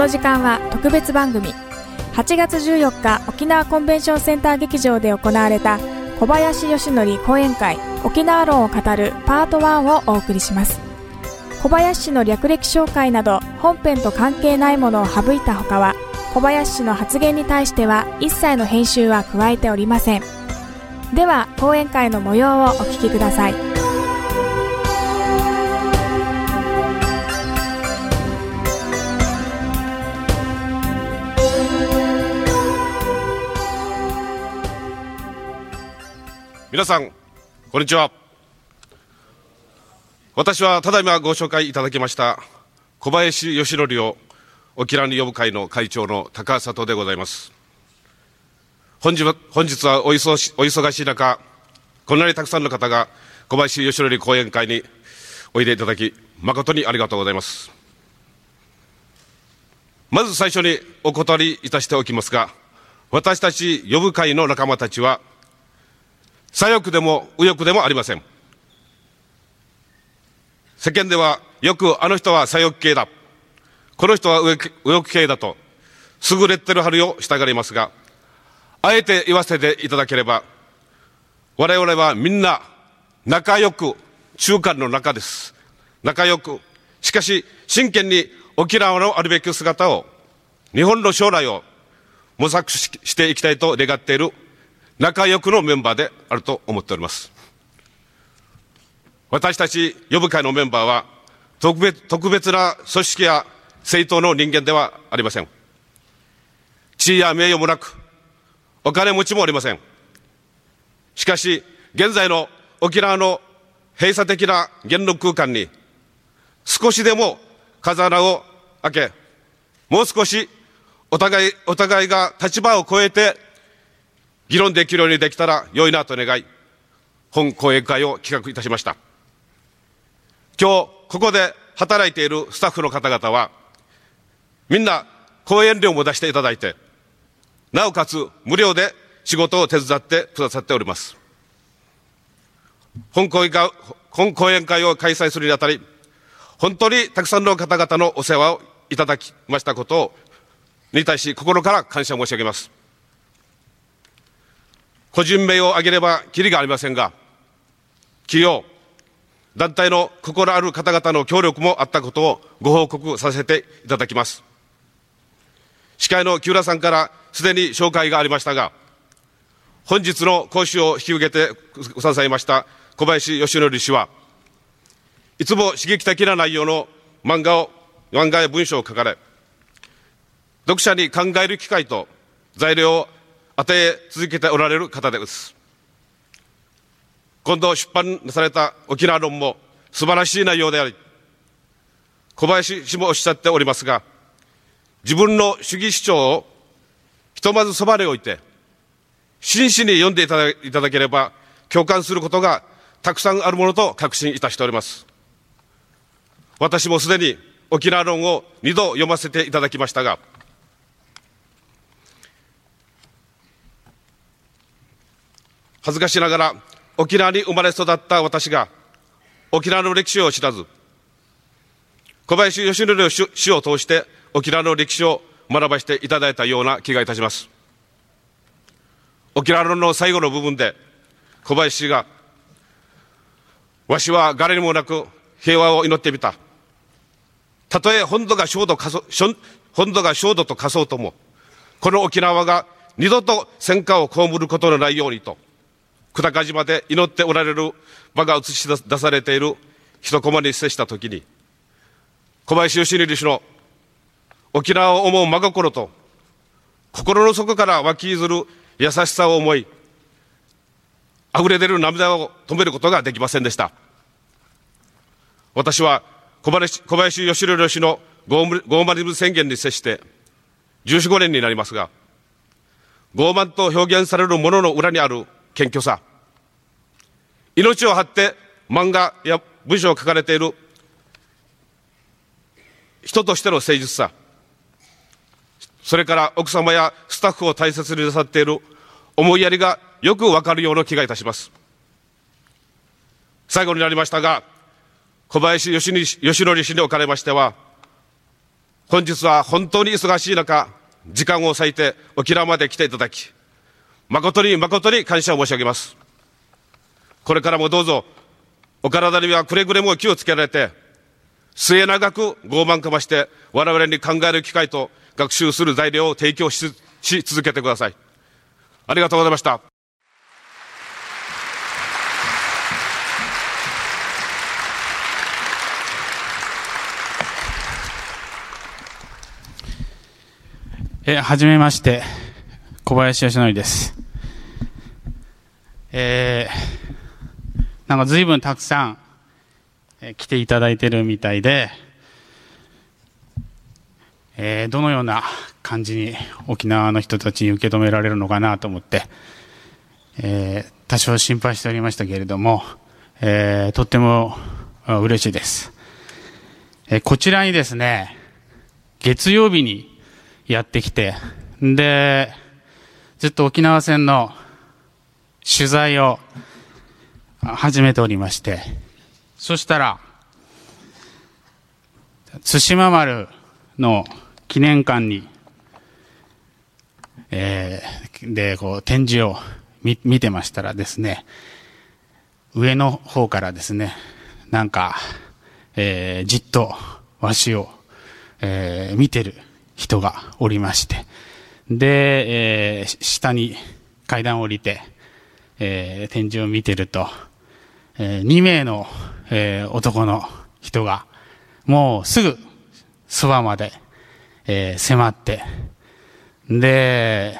の時間は特別番組。8月14日沖縄コンベンションセンター劇場で行われた小林義則講演会沖縄論を語るパート1をお送りします。小林氏の略歴紹介など本編と関係ないものを省いたほかは小林氏の発言に対しては一切の編集は加えておりません。では講演会の模様をお聞きください。皆さんこんにちは。私はただいまご紹介いただきました小林義則を沖縄に呼ぶ会の会長の高里でございます。本日は本日はお忙しお忙しい中こんなにたくさんの方が小林義則講演会においでいただき誠にありがとうございます。まず最初にお断りいたしておきますが私たち呼ぶ会の仲間たちは左翼でも右翼でもありません。世間ではよくあの人は左翼系だ。この人は右翼系だと優れてる春を従いますがあえて言わせていただければ我々はみんな仲良く中間の中です。仲良く。しかし真剣に沖縄のあるべき姿を日本の将来を模索していきたいと願っている仲良くのメンバーであると思っております。私たち呼ぶ会のメンバーは特別特別な組織や政党の人間ではありません。地位や名誉もなくお金持ちもありません。しかし現在の沖縄の閉鎖的な言論空間に少しでも風穴を開けもう少しお互いお互いが立場を超えて議論できるようにできたら良いなと願い本講演会を企画いたしました。今日ここで働いているスタッフの方々はみんな講演料も出していただいてなおかつ無料で仕事を手伝ってくださっております。本講演会本講演会を開催するにあたり本当にたくさんの方々のお世話をいただきましたことをに対し心から感謝申し上げます。個人名を挙げればきりがありませんが企業団体の心ある方々の協力もあったことをご報告させていただきます。司会の木浦さんからすでに紹介がありましたが本日の講師を引き受けてくださいました小林義則氏はいつも刺激的な内容の漫画を漫画や文章を書かれ読者に考える機会と材料を与え続けておられる方です。今度出版された沖縄論も素晴らしい内容であり小林氏もおっしゃっておりますが自分の主義主張をひとまずそばに置いて真摯に読んでいたいただければ共感することがたくさんあるものと確信いたしております。私もすでに沖縄論を2度読ませていただきましたが恥ずかしながら沖縄に生まれ育った私が沖縄の歴史を知らず小林義則氏を通して沖縄の歴史を学ばせていただいたような気がいたします。沖縄の最後の部分で小林氏がわしは誰にもなく平和を祈ってみた。たとえ本土が焦土本土が焦土と化そうともこの沖縄が二度と戦火を被ることのないようにと。久高島で祈っておられる場が映し出されている一コマに接したときに小林義則氏の沖縄を思う真心と心の底から湧き出る優しさを思い溢れ出る涙を止めることができませんでした。私は小林小林義則氏のゴーマリズム宣言に接して14、5年になりますが傲慢と表現されるものの裏にある謙虚さ。命を張って漫画や文章を書かれている人としての誠実さ。それから奥様やスタッフを大切になさっている思いやりがよくわかるような気がいたします。最後になりましたが小林義則氏におかれましては本日は本当に忙しい中、時間を割いて沖縄まで来ていただき、誠に誠に感謝を申し上げます。これからもどうぞ、お体にはくれぐれも気をつけられて、末永く傲慢かまして、我々に考える機会と学習する材料を提供しし続けてください。ありがとうございました。え、はじめまして、小林義則です。えー、なんか随分たくさん、えー、来ていただいてるみたいで、えー、どのような感じに沖縄の人たちに受け止められるのかなと思って、えー、多少心配しておりましたけれども、えー、とっても嬉しいです。えー、こちらにですね、月曜日にやってきて、で、ずっと沖縄戦の取材を始めておりまして、そしたら、対馬丸の記念館に、えー、で、こう、展示を見見てましたらですね、上の方からですね、なんか、えー、じっとわしを、えー、見てる人がおりまして、で、えー、下に階段を降りて、えー、展示を見てると、えー、2名の、えー、男の人が、もうすぐそばまで、えー、迫って、で、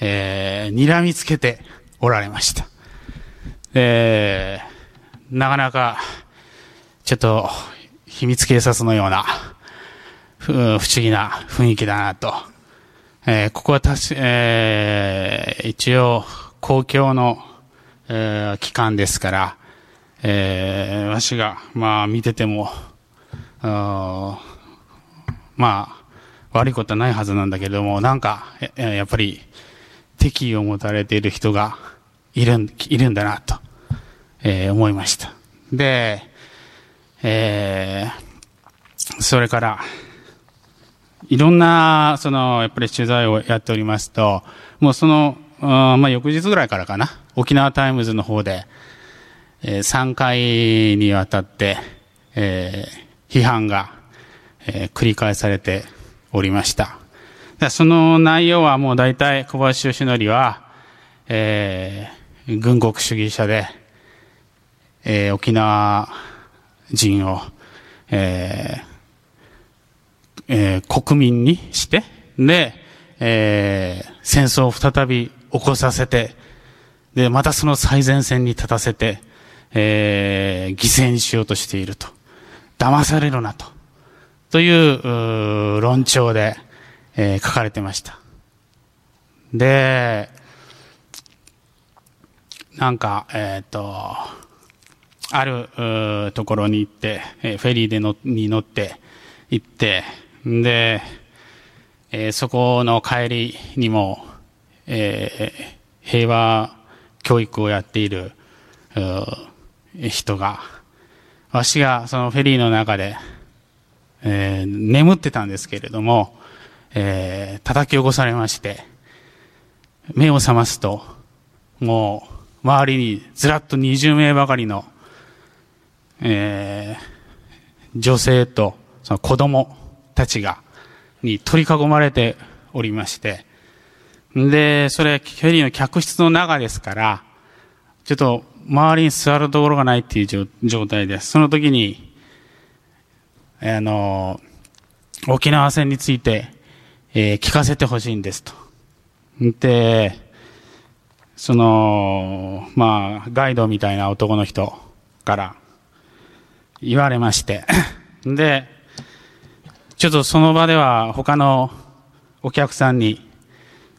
えー、睨みつけておられました。えー、なかなか、ちょっと、秘密警察のような、不思議な雰囲気だなと。えー、ここはたし、えー、一応、公共の、えー、機関ですから、えー、わしが、まあ、見てても、まあ、悪いことはないはずなんだけれども、なんか、やっぱり、敵意を持たれている人がいるん、いるんだな、と、えー、思いました。で、えー、それから、いろんな、その、やっぱり取材をやっておりますと、もうその、まあ、翌日ぐらいからかな、沖縄タイムズの方で、えー、3回にわたって、えー、批判が、えー、繰り返されておりました。その内容はもう大体小林義則は、えー、軍国主義者で、えー、沖縄人を、えー、えー、国民にして、で、えー、戦争を再び起こさせて、で、またその最前線に立たせて、えー、犠牲にしようとしていると。騙されるなと。という、う論調で、えー、書かれてました。で、なんか、えっ、ー、と、あるところに行って、えー、フェリーでのに乗って行って、で、えー、そこの帰りにも、えー、平和教育をやっている人が、わしがそのフェリーの中で、えー、眠ってたんですけれども、えー、叩き起こされまして、目を覚ますと、もう、周りにずらっと20名ばかりの、えー、女性とその子供たちが、に取り囲まれておりまして、で、それ、フェリーの客室の中ですから、ちょっと周りに座るところがないっていう状態です。その時に、あの、沖縄戦について、えー、聞かせてほしいんですと。で、その、まあ、ガイドみたいな男の人から言われまして、で、ちょっとその場では他のお客さんに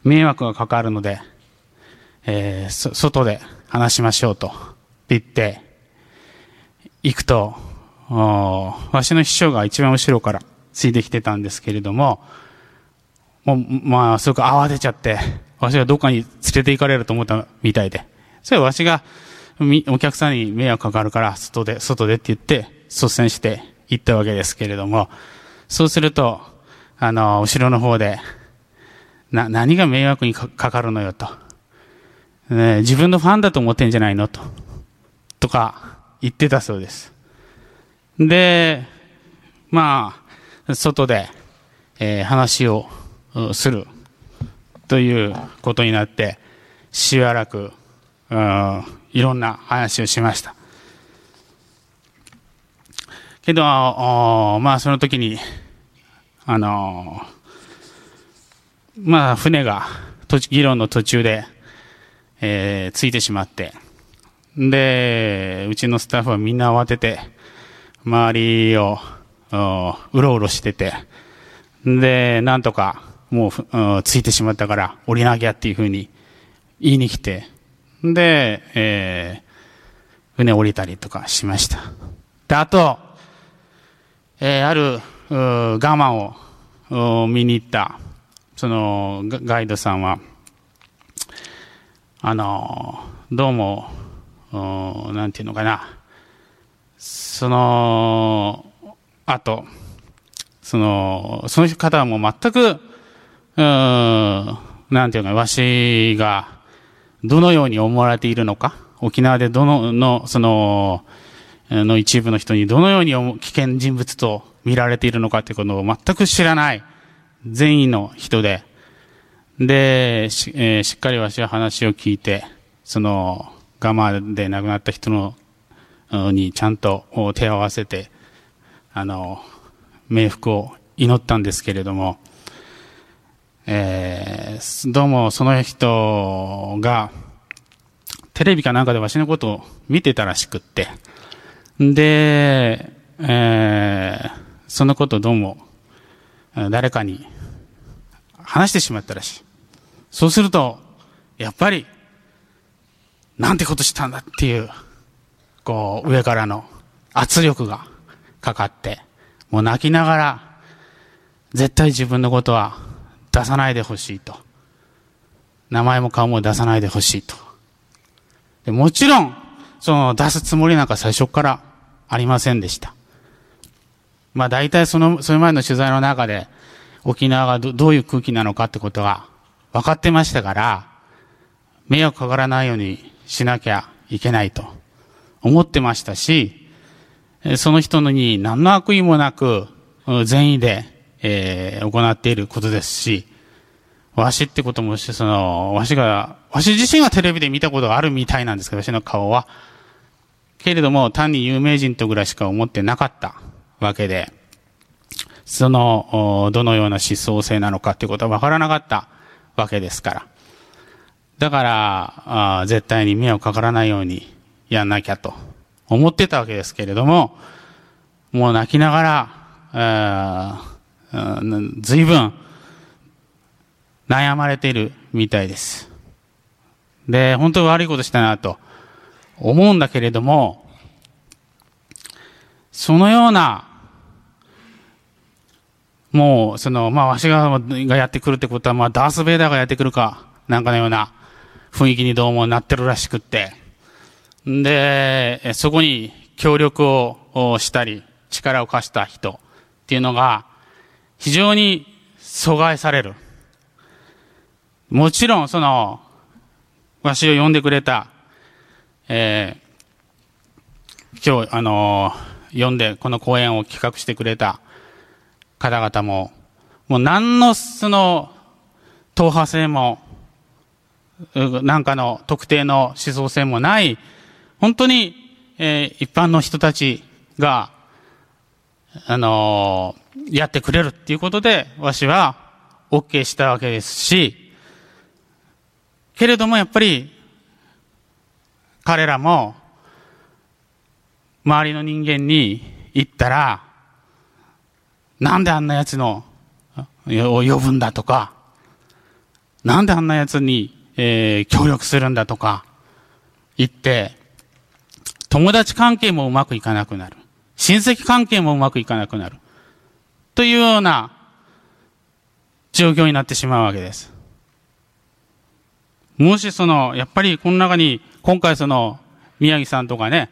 迷惑がかかるので、えー、外で話しましょうと言って、行くと、わしの秘書が一番後ろからついてきてたんですけれども、もう、まあ、すごく慌てちゃって、わしがどっかに連れて行かれると思ったみたいで、それはわしが、お客さんに迷惑かかるから、外で、外でって言って、率先して行ったわけですけれども、そうすると、あの、後ろの方で、な、何が迷惑にかかるのよと。ね、自分のファンだと思ってんじゃないのと。とか言ってたそうです。で、まあ、外で、えー、話をするということになって、しばらく、うん、いろんな話をしました。けど、まあ、その時に、あのまあ、船が、議論の途中で、えー、ついてしまって、で、うちのスタッフはみんな慌てて、周りを、うろうろしてて、で、なんとか、もう、ついてしまったから降りなきゃっていうふうに言いに来て、で、えー、船降りたりとかしました。で、あと、えー、ある、我慢を見に行った、その、ガイドさんは、あの、どうも、なんていうのかな、その、あと、その、その方はもう全く、うん、なんていうか、わしが、どのように思われているのか、沖縄でどの、の、その、の一部の人にどのように危険人物と見られているのかということを全く知らない。善意の人で、で、し,、えー、しっかりわしは話を聞いて、その、ガマで亡くなった人の、にちゃんと手を合わせて、あの、冥福を祈ったんですけれども、えー、どうもその人が、テレビかなんかでわしのことを見てたらしくって、で、えー、そのことどうも、誰かに話してしまったらしい。そうすると、やっぱり、なんてことしたんだっていう、こう、上からの圧力がかかって、もう泣きながら、絶対自分のことは出さないでほしいと。名前も顔も出さないでほしいと。でもちろん、その出すつもりなんか最初からありませんでした。まあ大体その、その前の取材の中で、沖縄がどどういう空気なのかってことが分かってましたから、迷惑かからないようにしなきゃいけないと思ってましたし、その人に何の悪意もなく善意で、えー、行っていることですし、わしってこともして、その、わしが、わし自身はテレビで見たことがあるみたいなんですけど、わしの顔は。けれども、単に有名人とぐらいしか思ってなかったわけで、その、どのような思想性なのかっていうことはわからなかったわけですから。だから、あ絶対に迷惑かからないようにやんなきゃと思ってたわけですけれども、もう泣きながら、ずいぶん悩まれているみたいです。で、本当に悪いことしたなと思うんだけれども、そのようなもう、その、まあ、わしががやってくるってことは、まあ、ダース・ベイダーがやってくるか、なんかのような雰囲気にどうもなってるらしくって。で、そこに協力をしたり、力を貸した人っていうのが、非常に阻害される。もちろん、その、わしを呼んでくれた、えー、今日、あのー、呼んで、この講演を企画してくれた、方々も、もう何のその、党派性も、なんかの特定の思想性もない、本当に、えー、一般の人たちが、あのー、やってくれるっていうことで、わしは OK したわけですし、けれどもやっぱり、彼らも、周りの人間に言ったら、なんであんな奴の、を呼ぶんだとか、なんであんな奴に、えー、協力するんだとか、言って、友達関係もうまくいかなくなる。親戚関係もうまくいかなくなる。というような状況になってしまうわけです。もしその、やっぱりこの中に、今回その、宮城さんとかね、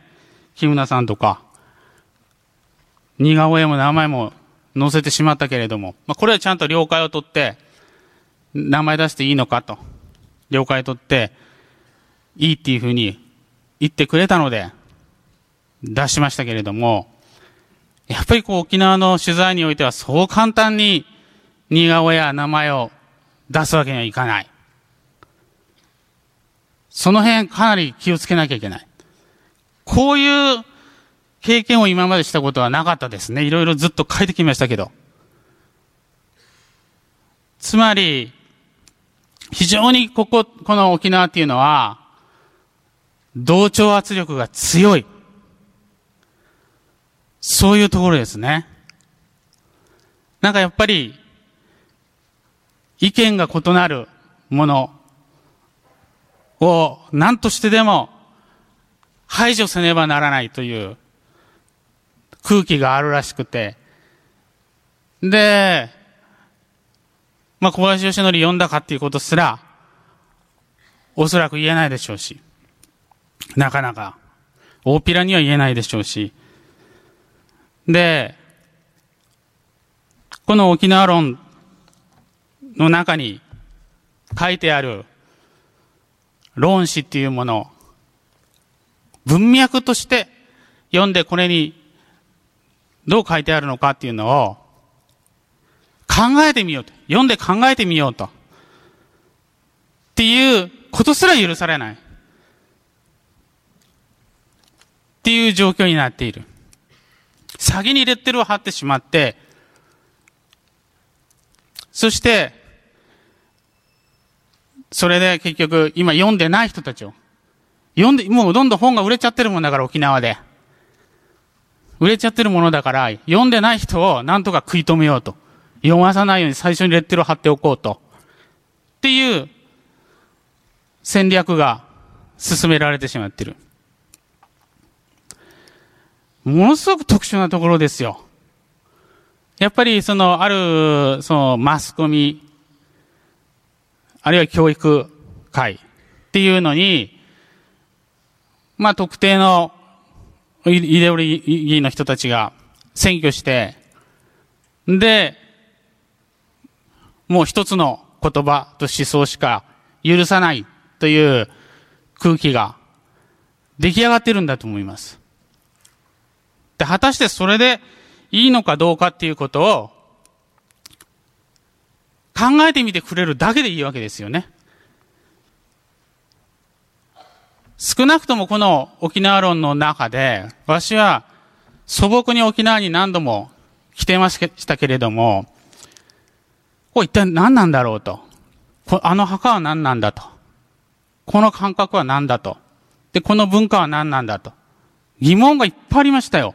木村さんとか、似顔絵も名前も載せてしまったけれども、まあ、これはちゃんと了解を取って、名前出していいのかと、了解を取って、いいっていうふうに言ってくれたので、出しましたけれども、やっぱりこう沖縄の取材においてはそう簡単に似顔や名前を出すわけにはいかない。その辺かなり気をつけなきゃいけない。こういう経験を今までしたことはなかったですね。いろいろずっと書いてきましたけど。つまり、非常にここ、この沖縄っていうのは、同調圧力が強い。そういうところですね。なんかやっぱり、意見が異なるものを何としてでも排除せねばならないという空気があるらしくて、で、まあ、小林義則読んだかっていうことすら、おそらく言えないでしょうし、なかなか、大っぴらには言えないでしょうし、で、この沖縄論の中に書いてある論旨っていうもの文脈として読んでこれにどう書いてあるのかっていうのを考えてみようと。読んで考えてみようと。っていうことすら許されない。っていう状況になっている。先にレッテルを貼ってしまって、そして、それで結局、今読んでない人たちを、読んで、もうどんどん本が売れちゃってるもんだから沖縄で。売れちゃってるものだから、読んでない人をなんとか食い止めようと。読まさないように最初にレッテルを貼っておこうと。っていう戦略が進められてしまってる。ものすごく特殊なところですよ。やっぱりそのある、そのマスコミ、あるいは教育会っていうのに、まあ特定のイデオロギーの人たちが選挙して、で、もう一つの言葉と思想しか許さないという空気が出来上がってるんだと思います。で、果たしてそれでいいのかどうかっていうことを考えてみてくれるだけでいいわけですよね。少なくともこの沖縄論の中で、わしは素朴に沖縄に何度も来てましたけれども、これ一体何なんだろうと。あの墓は何なんだと。この感覚は何だと。で、この文化は何なんだと。疑問がいっぱいありましたよ。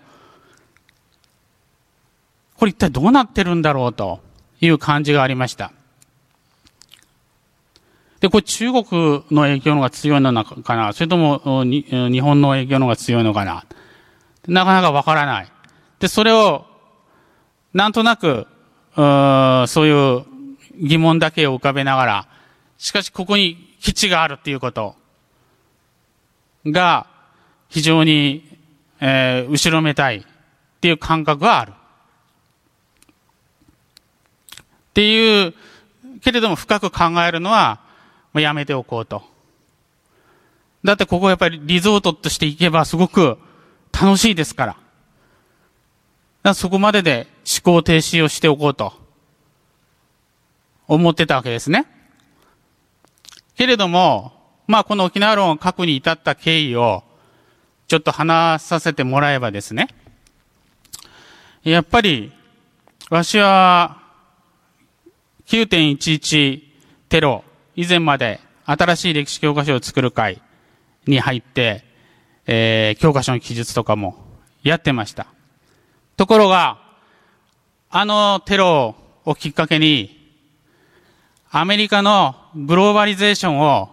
これ一体どうなってるんだろうという感じがありました。で、これ中国の影響のが強いのかな？それとも日本の影響のが強いのかな？なかなかわからない。で、それを、なんとなく、うそういう疑問だけを浮かべながら、しかしここに基地があるっていうことが非常に、えー、後ろめたいっていう感覚がある。っていう、けれども深く考えるのは、まあ、やめておこうと。だってここやっぱりリゾートとして行けばすごく楽しいですから。からそこまでで思考停止をしておこうと思ってたわけですね。けれども、まあこの沖縄論を書くに至った経緯をちょっと話させてもらえばですね。やっぱり、わしは9.11テロ以前まで新しい歴史教科書を作る会に入って、えー、教科書の記述とかもやってました。ところが、あのテロをきっかけに、アメリカのグローバリゼーションを、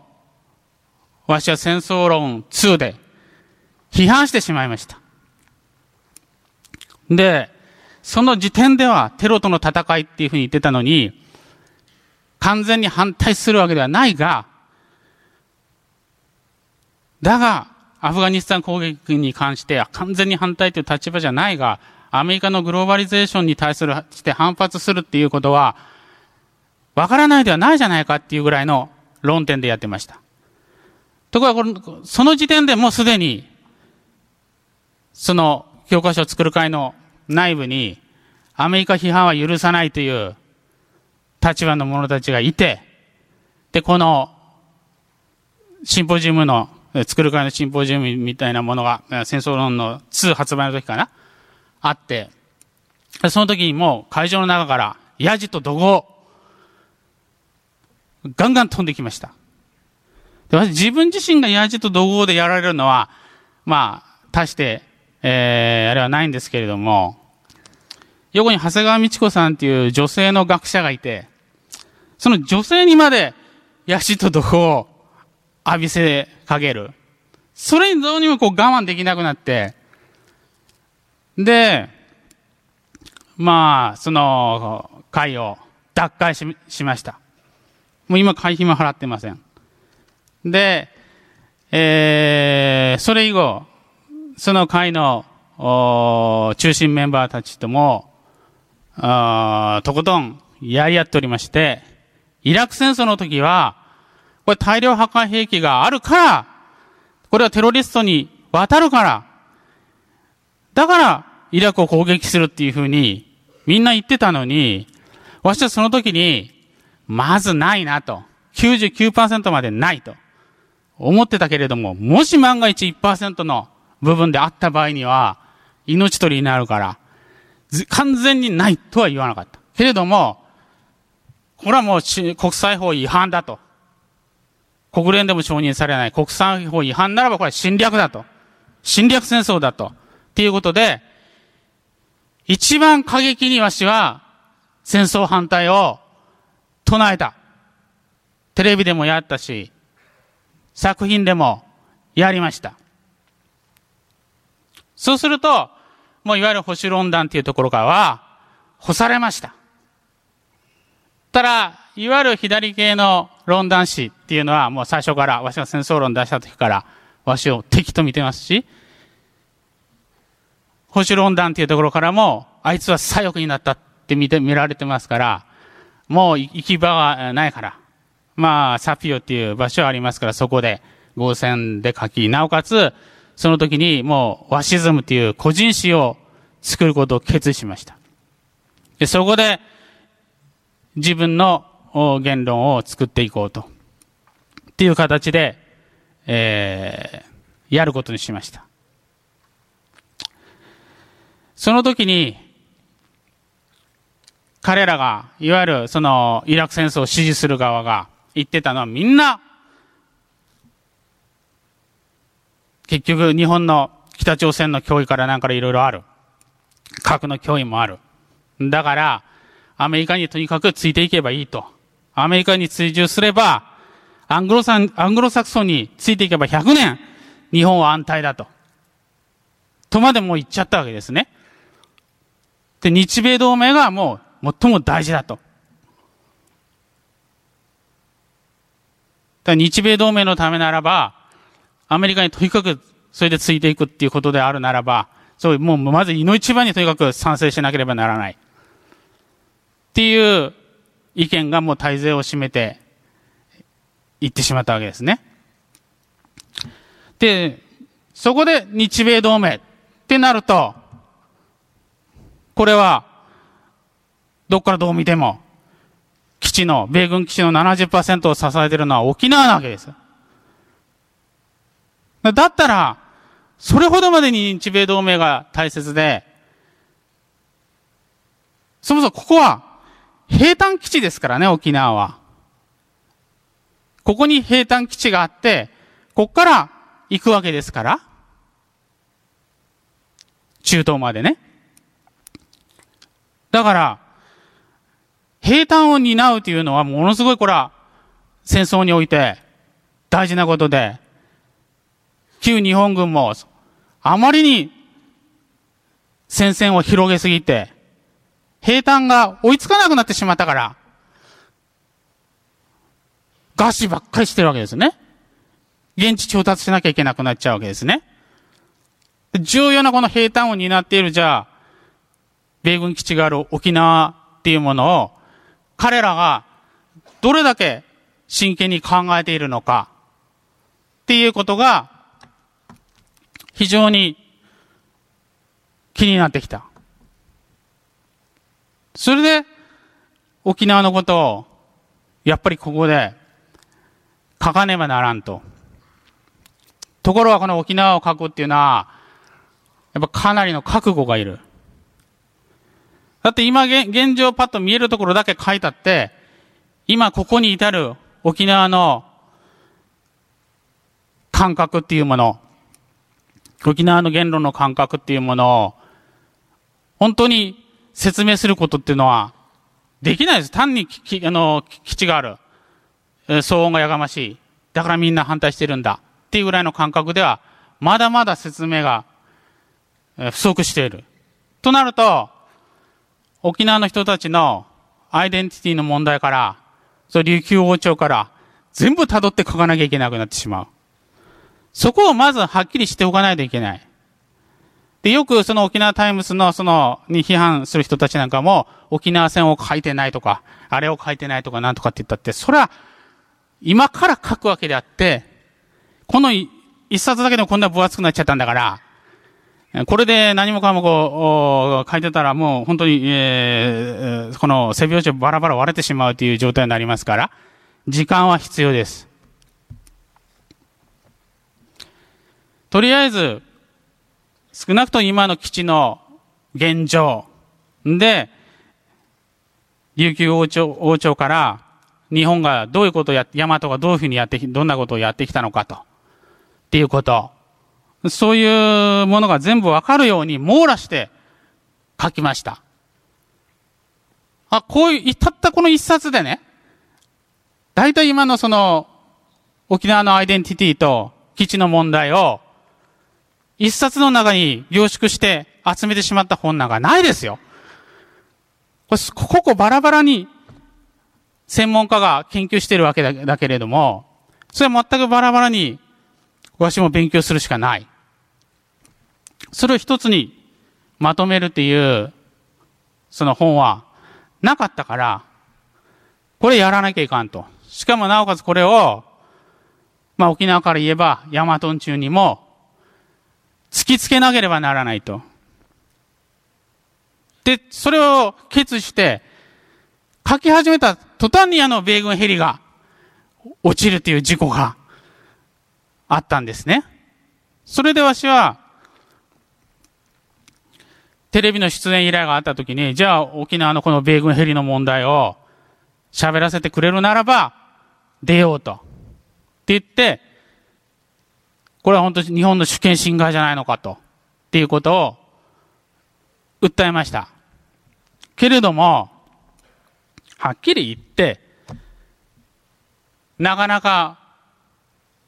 わしは戦争論2で批判してしまいました。で、その時点ではテロとの戦いっていうふうに言ってたのに、完全に反対するわけではないが、だが、アフガニスタン攻撃に関しては完全に反対という立場じゃないが、アメリカのグローバリゼーションに対する、して反発するっていうことは、わからないではないじゃないかっていうぐらいの論点でやってました。ところが、その時点でもうすでに、その教科書を作る会の内部に、アメリカ批判は許さないという立場の者たちがいて、で、このシンポジウムの、作る会のシンポジウムみたいなものが、戦争論の2発売の時かなあって、その時にもう会場の中から、ヤジと怒号、ガンガン飛んできました。で私自分自身がヤジと怒号でやられるのは、まあ、大して、えー、あれはないんですけれども、横に長谷川道子さんっていう女性の学者がいて、その女性にまで、ヤジと怒号を浴びせかける。それにどうにもこう我慢できなくなって、で、まあ、その、会を脱会ししました。もう今会費も払ってません。で、えー、それ以後、その会の中心メンバーたちとも、あとことんやり合っておりまして、イラク戦争の時は、これ大量破壊兵器があるから、これはテロリストに渡るから、だから、イラクを攻撃するっていうふうに、みんな言ってたのに、私はその時に、まずないなと。99%までないと。思ってたけれども、もし万が一1%の部分であった場合には、命取りになるから、完全にないとは言わなかった。けれども、これはもう国際法違反だと。国連でも承認されない国際法違反ならばこれは侵略だと。侵略戦争だと。っていうことで、一番過激にわしは戦争反対を唱えた。テレビでもやったし、作品でもやりました。そうすると、もういわゆる保守論壇っていうところからは、干されました。ただ、いわゆる左系の論壇誌っていうのはもう最初から、わしが戦争論出した時から、わしを敵と見てますし、保守論壇っていうところからも、あいつは左翼になったって見て、見られてますから、もう行き場はないから。まあ、サピオっていう場所はありますから、そこで合戦で書き、なおかつ、その時にもう、ワシズムっていう個人史を作ることを決意しました。で、そこで、自分の言論を作っていこうと。っていう形で、えー、やることにしました。その時に、彼らが、いわゆるそのイラク戦争を支持する側が言ってたのはみんな、結局日本の北朝鮮の脅威からなんかいろいろある。核の脅威もある。だから、アメリカにとにかくついていけばいいと。アメリカに追従すれば、アングロサン、アングロサクソンについていけば100年、日本は安泰だと。とまでも言っちゃったわけですね。で、日米同盟がもう最も大事だと。だ日米同盟のためならば、アメリカにとにかくそれでついていくっていうことであるならば、そう、もうまず胃の一番にとにかく賛成しなければならない。っていう意見がもう大勢を占めていってしまったわけですね。で、そこで日米同盟ってなると、これは、どっからどう見ても、基地の、米軍基地の70%を支えてるのは沖縄なわけです。だったら、それほどまでに日米同盟が大切で、そもそもここは兵隊基地ですからね、沖縄は。ここに兵隊基地があって、ここから行くわけですから。中東までね。だから、兵隊を担うというのはものすごいこれは戦争において大事なことで、旧日本軍もあまりに戦線を広げすぎて、兵隊が追いつかなくなってしまったから、餓死ばっかりしてるわけですね。現地調達しなきゃいけなくなっちゃうわけですね。重要なこの兵隊を担っている、じゃあ、米軍基地がある沖縄っていうものを、彼らがどれだけ真剣に考えているのかっていうことが非常に気になってきた。それで沖縄のことをやっぱりここで書かねばならんと。ところがこの沖縄を書くっていうのは、やっぱかなりの覚悟がいる。だって今現状パッと見えるところだけ書いたって、今ここに至る沖縄の感覚っていうもの、沖縄の言論の感覚っていうものを、本当に説明することっていうのは、できないです。単にき、あの、基地がある。騒音がやがましい。だからみんな反対してるんだ。っていうぐらいの感覚では、まだまだ説明が不足している。となると、沖縄の人たちのアイデンティティの問題から、そ琉球王朝から全部辿って書かなきゃいけなくなってしまう。そこをまずはっきりしておかないといけない。で、よくその沖縄タイムスのその、に批判する人たちなんかも、沖縄戦を書いてないとか、あれを書いてないとかなんとかって言ったって、それは、今から書くわけであって、この一冊だけでもこんな分厚くなっちゃったんだから、これで何もかもこう、書いてたらもう本当に、えー、この背拍子バラバラ割れてしまうという状態になりますから、時間は必要です。とりあえず、少なくとも今の基地の現状で、琉球王朝王朝から日本がどういうことをや、大和がどういうふうにやって、どんなことをやってきたのかと。っていうこと。そういうものが全部わかるように網羅して書きました。あ、こういう、たったこの一冊でね、大体今のその、沖縄のアイデンティティと基地の問題を、一冊の中に凝縮して集めてしまった本なんかないですよ。ここバラバラに専門家が研究してるわけだけれども、それは全くバラバラに、わしも勉強するしかない。それを一つにまとめるっていう、その本はなかったから、これやらなきゃいかんと。しかもなおかつこれを、まあ沖縄から言えば、ヤマトン中にも、突きつけなければならないと。で、それを決して、書き始めた途端にあの米軍ヘリが落ちるという事故があったんですね。それでわしは、テレビの出演依頼があった時に、じゃあ沖縄のこの米軍ヘリの問題を喋らせてくれるならば、出ようと。って言って、これは本当に日本の主権侵害じゃないのかと。っていうことを訴えました。けれども、はっきり言って、なかなか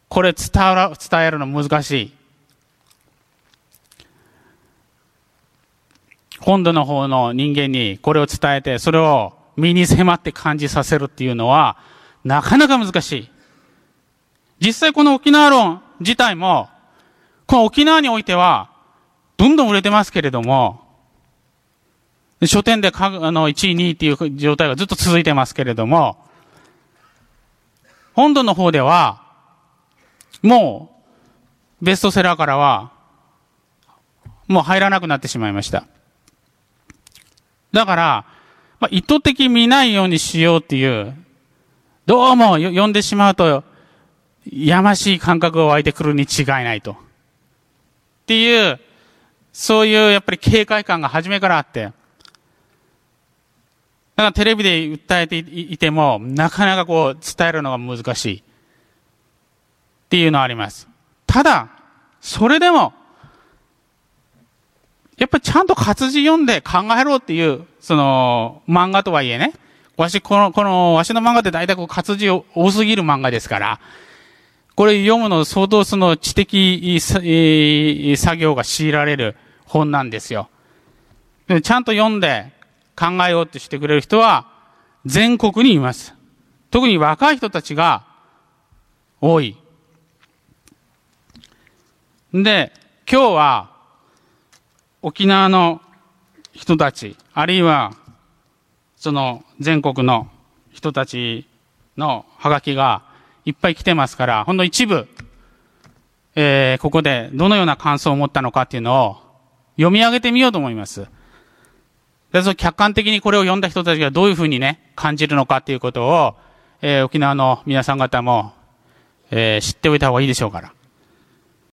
これ伝わら、伝えるの難しい。本土の方の人間にこれを伝えて、それを身に迫って感じさせるっていうのは、なかなか難しい。実際この沖縄論自体も、この沖縄においては、どんどん売れてますけれども、書店でかあの1位、2位っていう状態がずっと続いてますけれども、本土の方では、もう、ベストセラーからは、もう入らなくなってしまいました。だから、まあ、意図的見ないようにしようっていう、どうも読んでしまうと、やましい感覚が湧いてくるに違いないと。っていう、そういうやっぱり警戒感が初めからあって、だからテレビで訴えていても、なかなかこう伝えるのが難しい。っていうのはあります。ただ、それでも、やっぱりちゃんと活字読んで考えろっていう、その、漫画とはいえね、わし、この、この、わしの漫画って大体こう活字多すぎる漫画ですから、これ読むの相当その知的作業が強いられる本なんですよ。ちゃんと読んで考えようとしてくれる人は全国にいます。特に若い人たちが多い。で、今日は沖縄の人たち、あるいは、その全国の人たちのハガキがいっぱい来てますから、ほんの一部、えー、ここでどのような感想を持ったのかっていうのを読み上げてみようと思います。で、その客観的にこれを読んだ人たちがどういうふうにね、感じるのかっていうことを、えー、沖縄の皆さん方も、えー、知っておいた方がいいでしょうから。